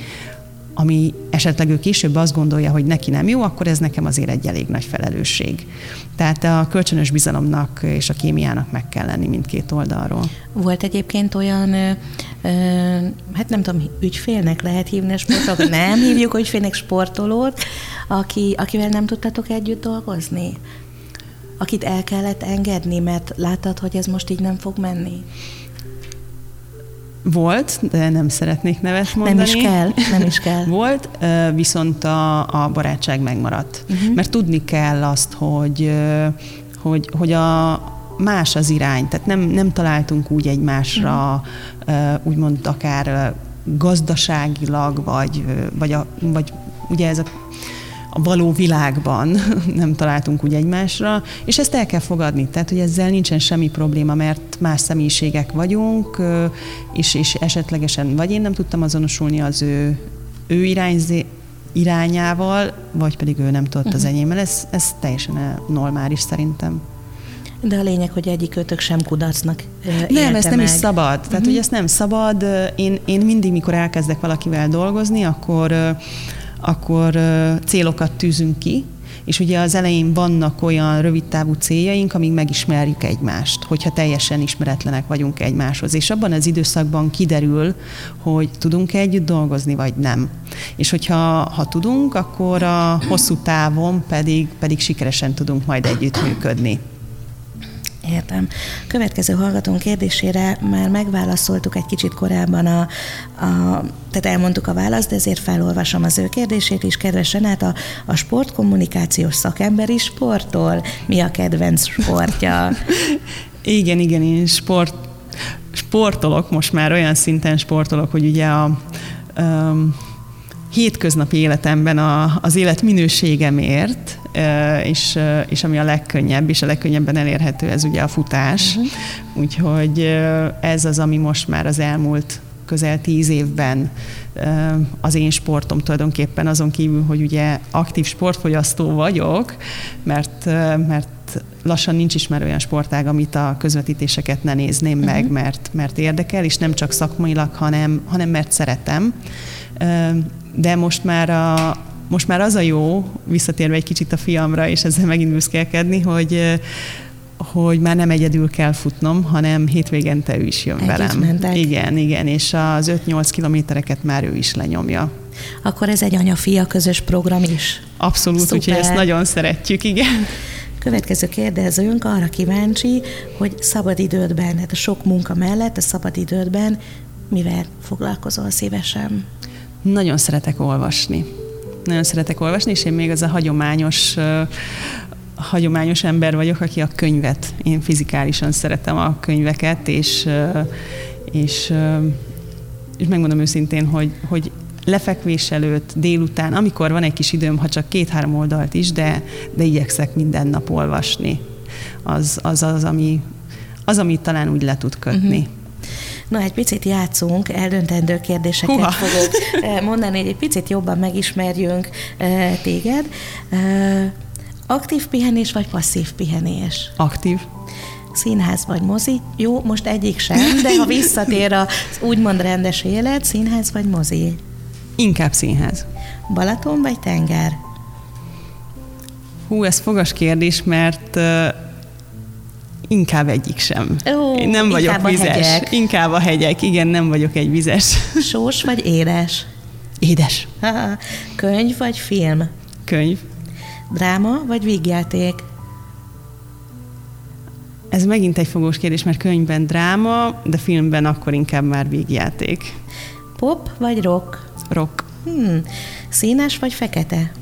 ami esetleg ő később azt gondolja, hogy neki nem jó, akkor ez nekem azért egy elég nagy felelősség. Tehát a kölcsönös bizalomnak és a kémiának meg kell lenni mindkét oldalról. Volt egyébként olyan, ö, hát nem tudom, ügyfélnek lehet hívni a sportolót, nem hívjuk ügyfélnek sportolót, aki, akivel nem tudtatok együtt dolgozni? Akit el kellett engedni, mert láttad, hogy ez most így nem fog menni? Volt, de nem szeretnék nevet mondani. Nem is kell, nem is kell. Volt, viszont a, a barátság megmaradt. Uh-huh. Mert tudni kell azt, hogy, hogy, hogy a, más az irány, tehát nem, nem találtunk úgy egymásra, uh-huh. úgymond akár gazdaságilag, vagy, vagy, a, vagy ugye ez a a való világban nem találtunk úgy egymásra, és ezt el kell fogadni, tehát hogy ezzel nincsen semmi probléma, mert más személyiségek vagyunk, és, és esetlegesen vagy én nem tudtam azonosulni az ő, ő irányzé, irányával, vagy pedig ő nem tudott uh-huh. az mhm. enyémmel. Ez, ez teljesen normális szerintem. De a lényeg, hogy egyik kötök sem kudarcnak Nem, ezt nem meg. is szabad. Tehát, uh-huh. hogy ezt nem szabad. Én, én mindig, mikor elkezdek valakivel dolgozni, akkor akkor célokat tűzünk ki, És ugye az elején vannak olyan rövidtávú céljaink, amíg megismerjük egymást, hogyha teljesen ismeretlenek vagyunk egymáshoz. És abban az időszakban kiderül, hogy tudunk együtt dolgozni, vagy nem. És hogyha ha tudunk, akkor a hosszú távon pedig, pedig sikeresen tudunk majd együttműködni. Értem. Következő hallgatónk kérdésére már megválaszoltuk egy kicsit korábban a, a tehát elmondtuk a választ, de ezért felolvasom az ő kérdését is. Kedves Renáta, a sportkommunikációs szakember is sportol. Mi a kedvenc sportja? igen, igen, én sport, sportolok, most már olyan szinten sportolok, hogy ugye a, a hétköznapi életemben a, az élet minőségemért, és, és ami a legkönnyebb, és a legkönnyebben elérhető, ez ugye a futás. Uh-huh. Úgyhogy ez az, ami most már az elmúlt közel tíz évben az én sportom tulajdonképpen azon kívül, hogy ugye aktív sportfogyasztó vagyok, mert, mert lassan nincs is már olyan sportág, amit a közvetítéseket ne nézném uh-huh. meg, mert, mert érdekel, és nem csak szakmailag, hanem, hanem mert szeretem. De most már a, most már az a jó, visszatérve egy kicsit a fiamra, és ezzel megint büszkélkedni, hogy hogy már nem egyedül kell futnom, hanem hétvégente ő is jön Együtt velem. Mentek. Igen, igen, és az 5-8 kilométereket már ő is lenyomja. Akkor ez egy anya-fia közös program is. Abszolút, Szuper. úgyhogy ezt nagyon szeretjük, igen. Következő kérdezőnk arra kíváncsi, hogy szabadidődben, tehát a sok munka mellett a szabadidődben mivel foglalkozol szívesen? Nagyon szeretek olvasni nagyon szeretek olvasni, és én még az a hagyományos hagyományos ember vagyok, aki a könyvet, én fizikálisan szeretem a könyveket, és, és, és megmondom őszintén, hogy, hogy lefekvés előtt, délután, amikor van egy kis időm, ha csak két-három oldalt is, de, de igyekszek minden nap olvasni. Az az, az ami, az, ami talán úgy le tud kötni. Uh-huh. Na, egy picit játszunk, eldöntendő kérdéseket Húha. fogok eh, mondani, hogy egy picit jobban megismerjünk eh, téged. Eh, aktív pihenés vagy passzív pihenés? Aktív. Színház vagy mozi? Jó, most egyik sem, de ha visszatér az úgymond rendes élet, színház vagy mozi? Inkább színház. Balaton vagy tenger? Hú, ez fogas kérdés, mert Inkább egyik sem. Ó, Én nem vagyok vizes. A hegyek. Inkább a hegyek, igen, nem vagyok egy vizes. Sós vagy édes? Édes. Ha, könyv vagy film? Könyv. Dráma vagy vígjáték? Ez megint egy fogós kérdés, mert könyvben dráma, de filmben akkor inkább már vígjáték. Pop vagy rock? Rock. Hmm. Színes vagy fekete?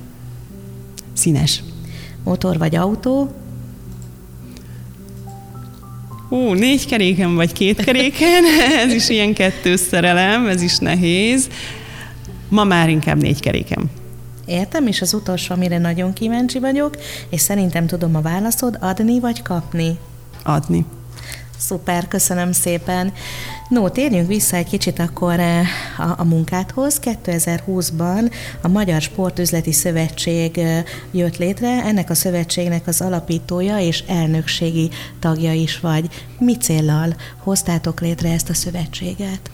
Színes. Motor vagy autó? Ú, négy keréken vagy két keréken, ez is ilyen kettős szerelem, ez is nehéz. Ma már inkább négy keréken. Értem, és az utolsó, amire nagyon kíváncsi vagyok, és szerintem tudom a válaszod, adni vagy kapni? Adni. Szuper, köszönöm szépen. No, térjünk vissza egy kicsit akkor eh, a, a munkádhoz. 2020-ban a Magyar Sportüzleti Szövetség eh, jött létre, ennek a szövetségnek az alapítója és elnökségi tagja is vagy. Mi céllal hoztátok létre ezt a szövetséget?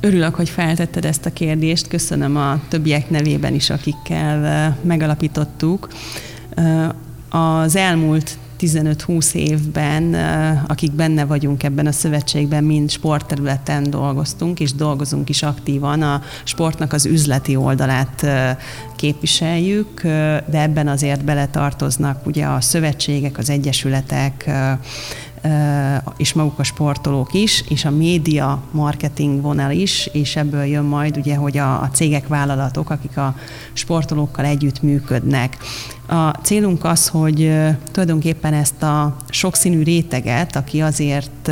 Örülök, hogy feltetted ezt a kérdést. Köszönöm a többiek nevében is, akikkel eh, megalapítottuk. Az elmúlt 15-20 évben, akik benne vagyunk ebben a szövetségben, mind sportterületen dolgoztunk, és dolgozunk is aktívan. A sportnak az üzleti oldalát képviseljük, de ebben azért beletartoznak ugye a szövetségek, az egyesületek, és maguk a sportolók is, és a média marketing vonal is, és ebből jön majd ugye, hogy a, a cégek, vállalatok, akik a sportolókkal együtt működnek. A célunk az, hogy tulajdonképpen ezt a sokszínű réteget, aki azért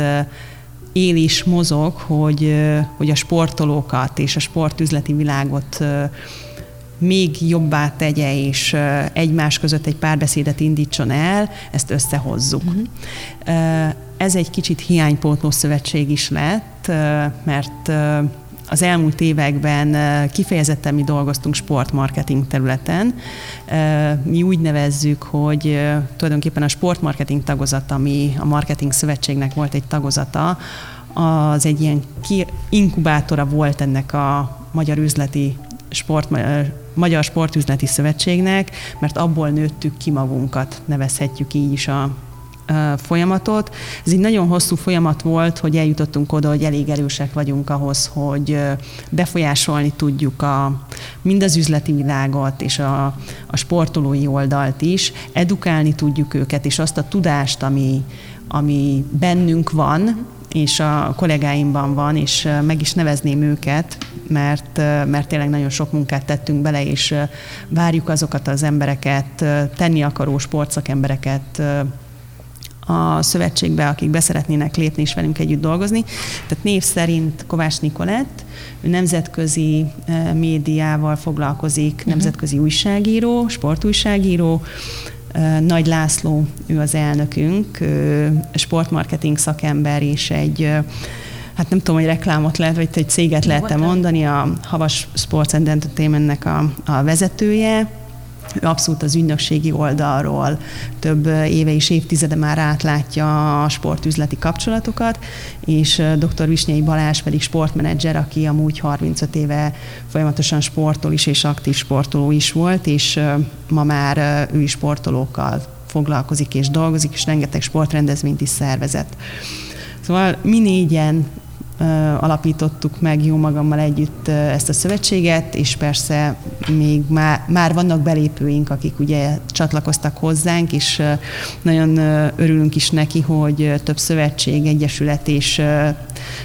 él is, mozog, hogy, hogy a sportolókat és a sportüzleti világot még jobbá tegye, és egymás között egy párbeszédet indítson el, ezt összehozzuk. Uh-huh. Ez egy kicsit hiánypótló szövetség is lett, mert az elmúlt években kifejezetten mi dolgoztunk sportmarketing területen. Mi úgy nevezzük, hogy tulajdonképpen a sportmarketing tagozat, ami a marketing szövetségnek volt egy tagozata, az egy ilyen inkubátora volt ennek a magyar üzleti sport Magyar Sportüzleti Szövetségnek, mert abból nőttük ki magunkat, nevezhetjük így is a, folyamatot. Ez egy nagyon hosszú folyamat volt, hogy eljutottunk oda, hogy elég erősek vagyunk ahhoz, hogy befolyásolni tudjuk a, mind az üzleti világot és a, a sportolói oldalt is, edukálni tudjuk őket, és azt a tudást, ami, ami bennünk van, és a kollégáimban van, és meg is nevezném őket, mert, mert tényleg nagyon sok munkát tettünk bele, és várjuk azokat az embereket, tenni akaró sportszakembereket a szövetségbe, akik beszeretnének lépni és velünk együtt dolgozni. Tehát név szerint Kovács Nikolett, ő nemzetközi médiával foglalkozik, uh-huh. nemzetközi újságíró, sportújságíró, nagy László, ő az elnökünk, sportmarketing szakember és egy hát nem tudom, hogy reklámot lehet, vagy egy céget lehet mondani, a Havas Sports and Entertainmentnek a, a vezetője, abszolút az ügynökségi oldalról több éve és évtizede már átlátja a sportüzleti kapcsolatokat, és dr. Visnyei Balázs pedig sportmenedzser, aki amúgy 35 éve folyamatosan sportol is, és aktív sportoló is volt, és ma már ő is sportolókkal foglalkozik és dolgozik, és rengeteg sportrendezvényt is szervezett. Szóval mi négyen alapítottuk meg jó magammal együtt ezt a szövetséget, és persze még már, már vannak belépőink, akik ugye csatlakoztak hozzánk, és nagyon örülünk is neki, hogy több szövetség, egyesület és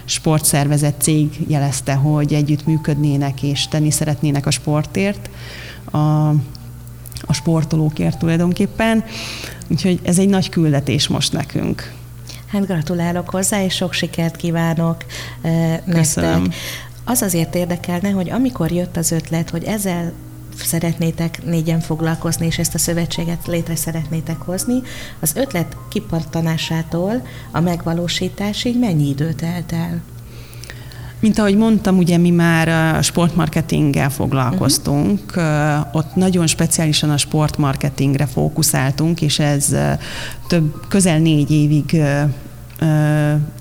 sportszervezet cég jelezte, hogy együtt működnének és tenni szeretnének a sportért. A, a sportolókért tulajdonképpen. Úgyhogy ez egy nagy küldetés most nekünk. Hát gratulálok hozzá, és sok sikert kívánok Köszönöm. nektek. Az azért érdekelne, hogy amikor jött az ötlet, hogy ezzel szeretnétek négyen foglalkozni, és ezt a szövetséget létre szeretnétek hozni, az ötlet kipattanásától a megvalósításig mennyi időt telt el? Mint ahogy mondtam, ugye mi már sportmarketinggel foglalkoztunk, uh-huh. ott nagyon speciálisan a sportmarketingre fókuszáltunk, és ez több, közel négy évig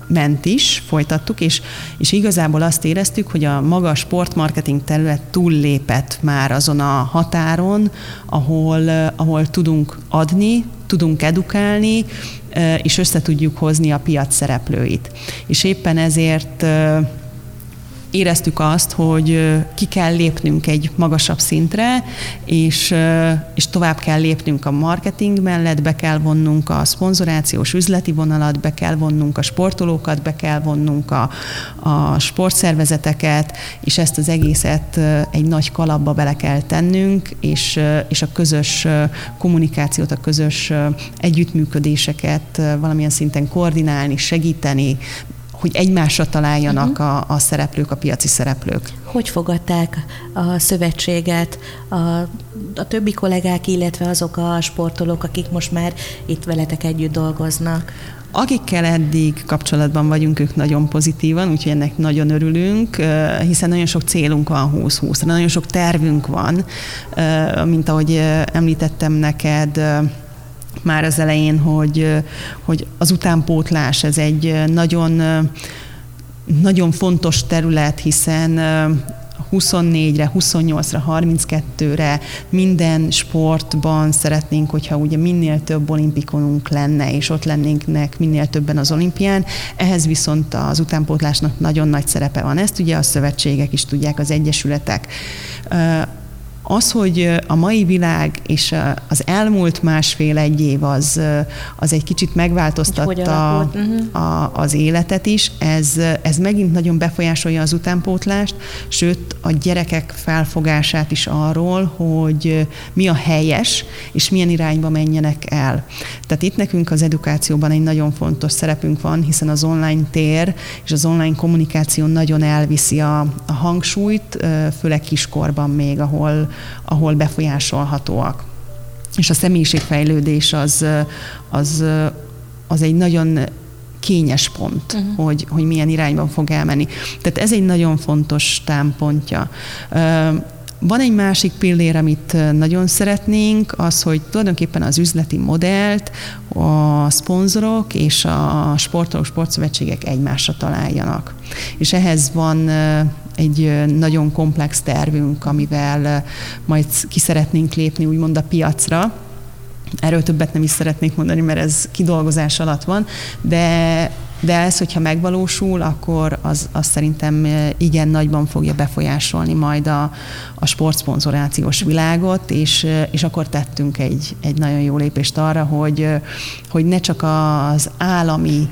ment is, folytattuk, és, és igazából azt éreztük, hogy a maga sportmarketing terület túllépett már azon a határon, ahol, ahol tudunk adni, tudunk edukálni, és össze tudjuk hozni a piac szereplőit. És éppen ezért éreztük azt, hogy ki kell lépnünk egy magasabb szintre, és, és tovább kell lépnünk a marketing mellett, be kell vonnunk a szponzorációs üzleti vonalat, be kell vonnunk a sportolókat, be kell vonnunk a, a sportszervezeteket, és ezt az egészet egy nagy kalapba bele kell tennünk, és, és a közös kommunikációt, a közös együttműködéseket valamilyen szinten koordinálni, segíteni, hogy egymásra találjanak uh-huh. a, a szereplők, a piaci szereplők. Hogy fogadták a szövetséget a, a többi kollégák, illetve azok a sportolók, akik most már itt veletek együtt dolgoznak? Akikkel eddig kapcsolatban vagyunk, ők nagyon pozitívan, úgyhogy ennek nagyon örülünk, hiszen nagyon sok célunk van 2020-ra, nagyon sok tervünk van, mint ahogy említettem neked, már az elején, hogy, hogy az utánpótlás ez egy nagyon, nagyon fontos terület, hiszen 24-re, 28-ra, 32-re minden sportban szeretnénk, hogyha ugye minél több olimpikonunk lenne, és ott lennénknek minél többen az olimpián. Ehhez viszont az utánpótlásnak nagyon nagy szerepe van. Ezt ugye a szövetségek is tudják, az egyesületek az, hogy a mai világ és az elmúlt másfél-egy év az, az egy kicsit megváltoztatta a, mhm. a, az életet is, ez, ez megint nagyon befolyásolja az utánpótlást, sőt a gyerekek felfogását is arról, hogy mi a helyes, és milyen irányba menjenek el. Tehát itt nekünk az edukációban egy nagyon fontos szerepünk van, hiszen az online tér és az online kommunikáció nagyon elviszi a, a hangsúlyt, főleg kiskorban még, ahol, ahol befolyásolhatóak. És a személyiségfejlődés az, az, az egy nagyon kényes pont, uh-huh. hogy, hogy milyen irányban fog elmenni. Tehát ez egy nagyon fontos támpontja. Van egy másik pillér, amit nagyon szeretnénk, az, hogy tulajdonképpen az üzleti modellt a szponzorok és a sportolók, sportszövetségek egymásra találjanak. És ehhez van egy nagyon komplex tervünk, amivel majd ki szeretnénk lépni úgymond a piacra. Erről többet nem is szeretnék mondani, mert ez kidolgozás alatt van, de de ez, hogyha megvalósul, akkor az, az szerintem igen nagyban fogja befolyásolni majd a, a sportszponzorációs világot, és, és akkor tettünk egy, egy nagyon jó lépést arra, hogy, hogy ne csak az állami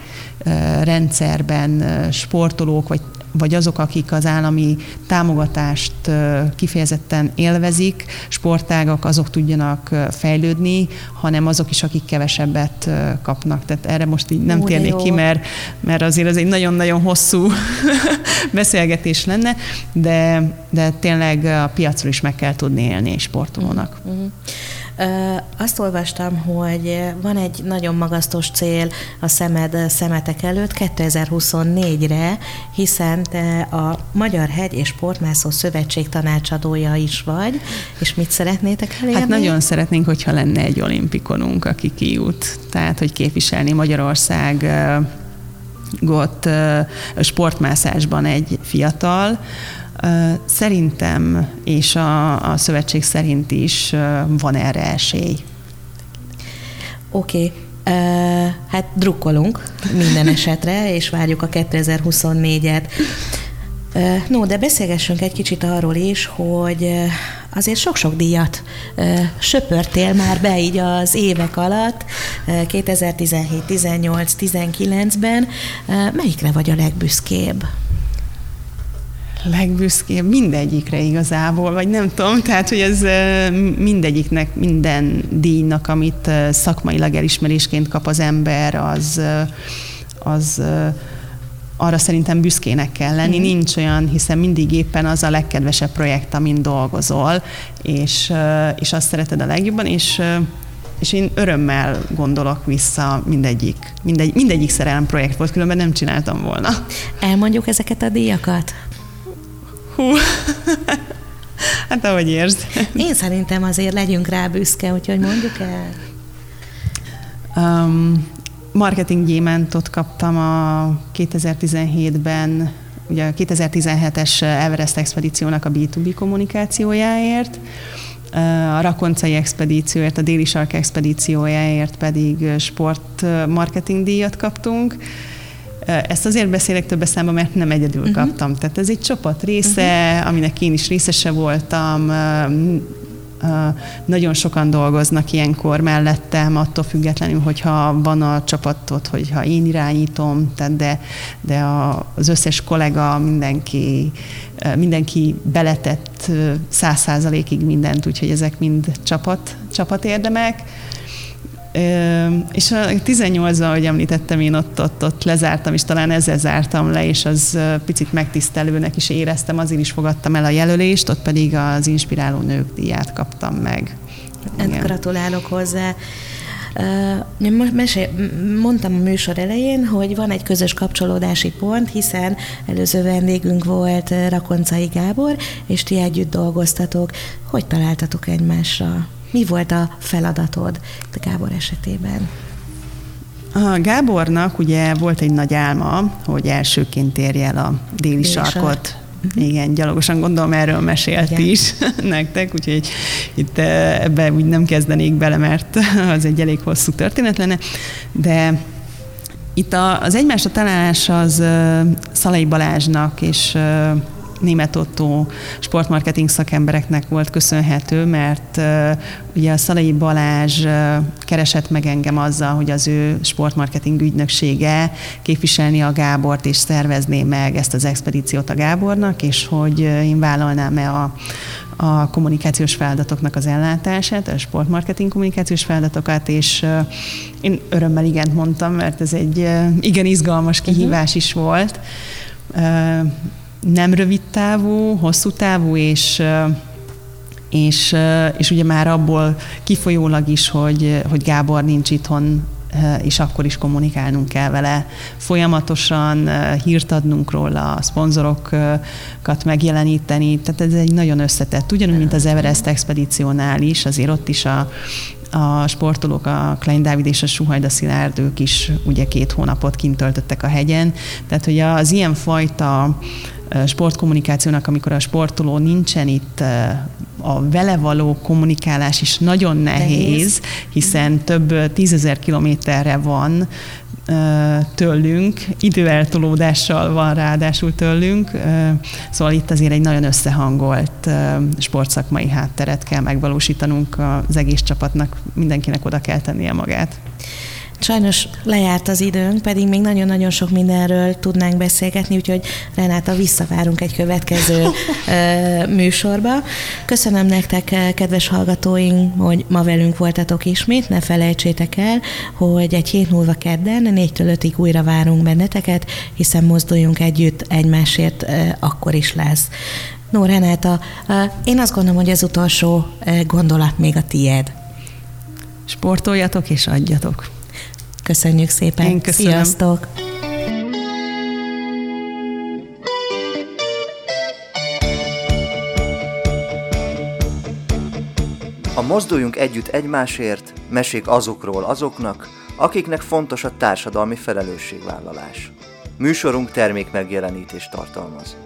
rendszerben sportolók vagy vagy azok, akik az állami támogatást kifejezetten élvezik, sportágak, azok tudjanak fejlődni, hanem azok is, akik kevesebbet kapnak. Tehát erre most így nem Ó, térnék ki, mert, mert azért ez egy nagyon-nagyon hosszú beszélgetés lenne, de, de tényleg a piacról is meg kell tudni élni sportolónak. Uh-huh. Azt olvastam, hogy van egy nagyon magasztos cél a szemed szemetek előtt 2024-re, hiszen te a Magyar Hegy és Sportmászó Szövetség tanácsadója is vagy, és mit szeretnétek elérni? Hát nagyon szeretnénk, hogyha lenne egy olimpikonunk, aki kijut, tehát hogy képviselni Magyarország gott sportmászásban egy fiatal, Szerintem, és a, a szövetség szerint is van erre esély. Oké. Okay. Uh, hát drukkolunk minden esetre, és várjuk a 2024-et. Uh, no, de beszélgessünk egy kicsit arról is, hogy uh, azért sok-sok díjat uh, söpörtél már be így az évek alatt, 2017, 18, 19-ben. Melyikre vagy a legbüszkébb? Legbüszkébb mindegyikre igazából, vagy nem tudom, tehát, hogy ez mindegyiknek, minden díjnak, amit szakmailag elismerésként kap az ember, az, az arra szerintem büszkének kell lenni. Mm. Nincs olyan, hiszen mindig éppen az a legkedvesebb projekt, amin dolgozol, és, és azt szereted a legjobban, és és én örömmel gondolok vissza mindegyik, mindegy, mindegyik szerelem projekt volt, különben nem csináltam volna. Elmondjuk ezeket a díjakat? Hú. hát ahogy érz. Én szerintem azért legyünk rá büszke, úgyhogy mondjuk el. Um, marketing gyémántot kaptam a 2017-ben, ugye a 2017-es Everest expedíciónak a B2B kommunikációjáért, a Rakoncai expedícióért, a Déli Sark expedíciójáért pedig sport marketing díjat kaptunk, ezt azért beszélek több számba, mert nem egyedül uh-huh. kaptam. Tehát ez egy csapat része, uh-huh. aminek én is részese voltam, nagyon sokan dolgoznak ilyenkor mellettem, attól függetlenül, hogyha van a csapatot, hogyha én irányítom, tehát de, de a, az összes kollega, mindenki, mindenki beletett száz százalékig mindent, úgyhogy ezek mind csapat, csapat érdemek. És a 18-ban, ahogy említettem, én ott, ott, ott lezártam, és talán ezzel zártam le, és az picit megtisztelőnek is éreztem, azért is fogadtam el a jelölést, ott pedig az Inspiráló Nők díját kaptam meg. Hát Igen. Gratulálok hozzá. Uh, mesél, mondtam a műsor elején, hogy van egy közös kapcsolódási pont, hiszen előző vendégünk volt Rakoncai Gábor, és ti együtt dolgoztatok. Hogy találtatok egymásra? Mi volt a feladatod a Gábor esetében? A Gábornak ugye volt egy nagy álma, hogy elsőként érje el a déli, déli sarkot. Uh-huh. Igen, gyalogosan gondolom erről mesélt Igen. is nektek, úgyhogy itt eh, ebbe úgy nem kezdenék bele, mert az egy elég hosszú történet lenne, de itt az egymásra találás az eh, Szalai Balázsnak és eh, német Otto sportmarketing szakembereknek volt köszönhető, mert ugye a Szalai Balázs keresett meg engem azzal, hogy az ő sportmarketing ügynöksége képviselni a Gábort és szervezné meg ezt az expedíciót a Gábornak, és hogy én vállalnám-e a, a kommunikációs feladatoknak az ellátását, a sportmarketing kommunikációs feladatokat, és én örömmel igent mondtam, mert ez egy igen izgalmas kihívás uh-huh. is volt nem rövid távú, hosszú távú, és és, és ugye már abból kifolyólag is, hogy, hogy Gábor nincs itthon, és akkor is kommunikálnunk kell vele folyamatosan, hírt adnunk róla, a szponzorokat megjeleníteni, tehát ez egy nagyon összetett, ugyanúgy, mint az Everest expedíciónál is, azért ott is a, a sportolók, a Klein Dávid és a Suhajda Szilárd, ők is ugye két hónapot kint töltöttek a hegyen, tehát hogy az ilyen fajta sportkommunikációnak, amikor a sportoló nincsen itt, a vele való kommunikálás is nagyon nehéz, nehéz. hiszen több tízezer kilométerre van tőlünk, időeltolódással van ráadásul tőlünk, szóval itt azért egy nagyon összehangolt sportszakmai hátteret kell megvalósítanunk az egész csapatnak, mindenkinek oda kell tennie magát. Sajnos lejárt az időnk, pedig még nagyon-nagyon sok mindenről tudnánk beszélgetni, úgyhogy Renáta, visszavárunk egy következő műsorba. Köszönöm nektek, kedves hallgatóink, hogy ma velünk voltatok ismét. Ne felejtsétek el, hogy egy hét múlva kedden, négytől ötig újra várunk benneteket, hiszen mozduljunk együtt egymásért, akkor is lesz. No, Renáta, én azt gondolom, hogy az utolsó gondolat még a tiéd. Sportoljatok és adjatok. Köszönjük szépen. Én köszönöm. Sziasztok! A Mozduljunk Együtt Egymásért mesék azokról azoknak, akiknek fontos a társadalmi felelősségvállalás. Műsorunk termék megjelenítést tartalmaz.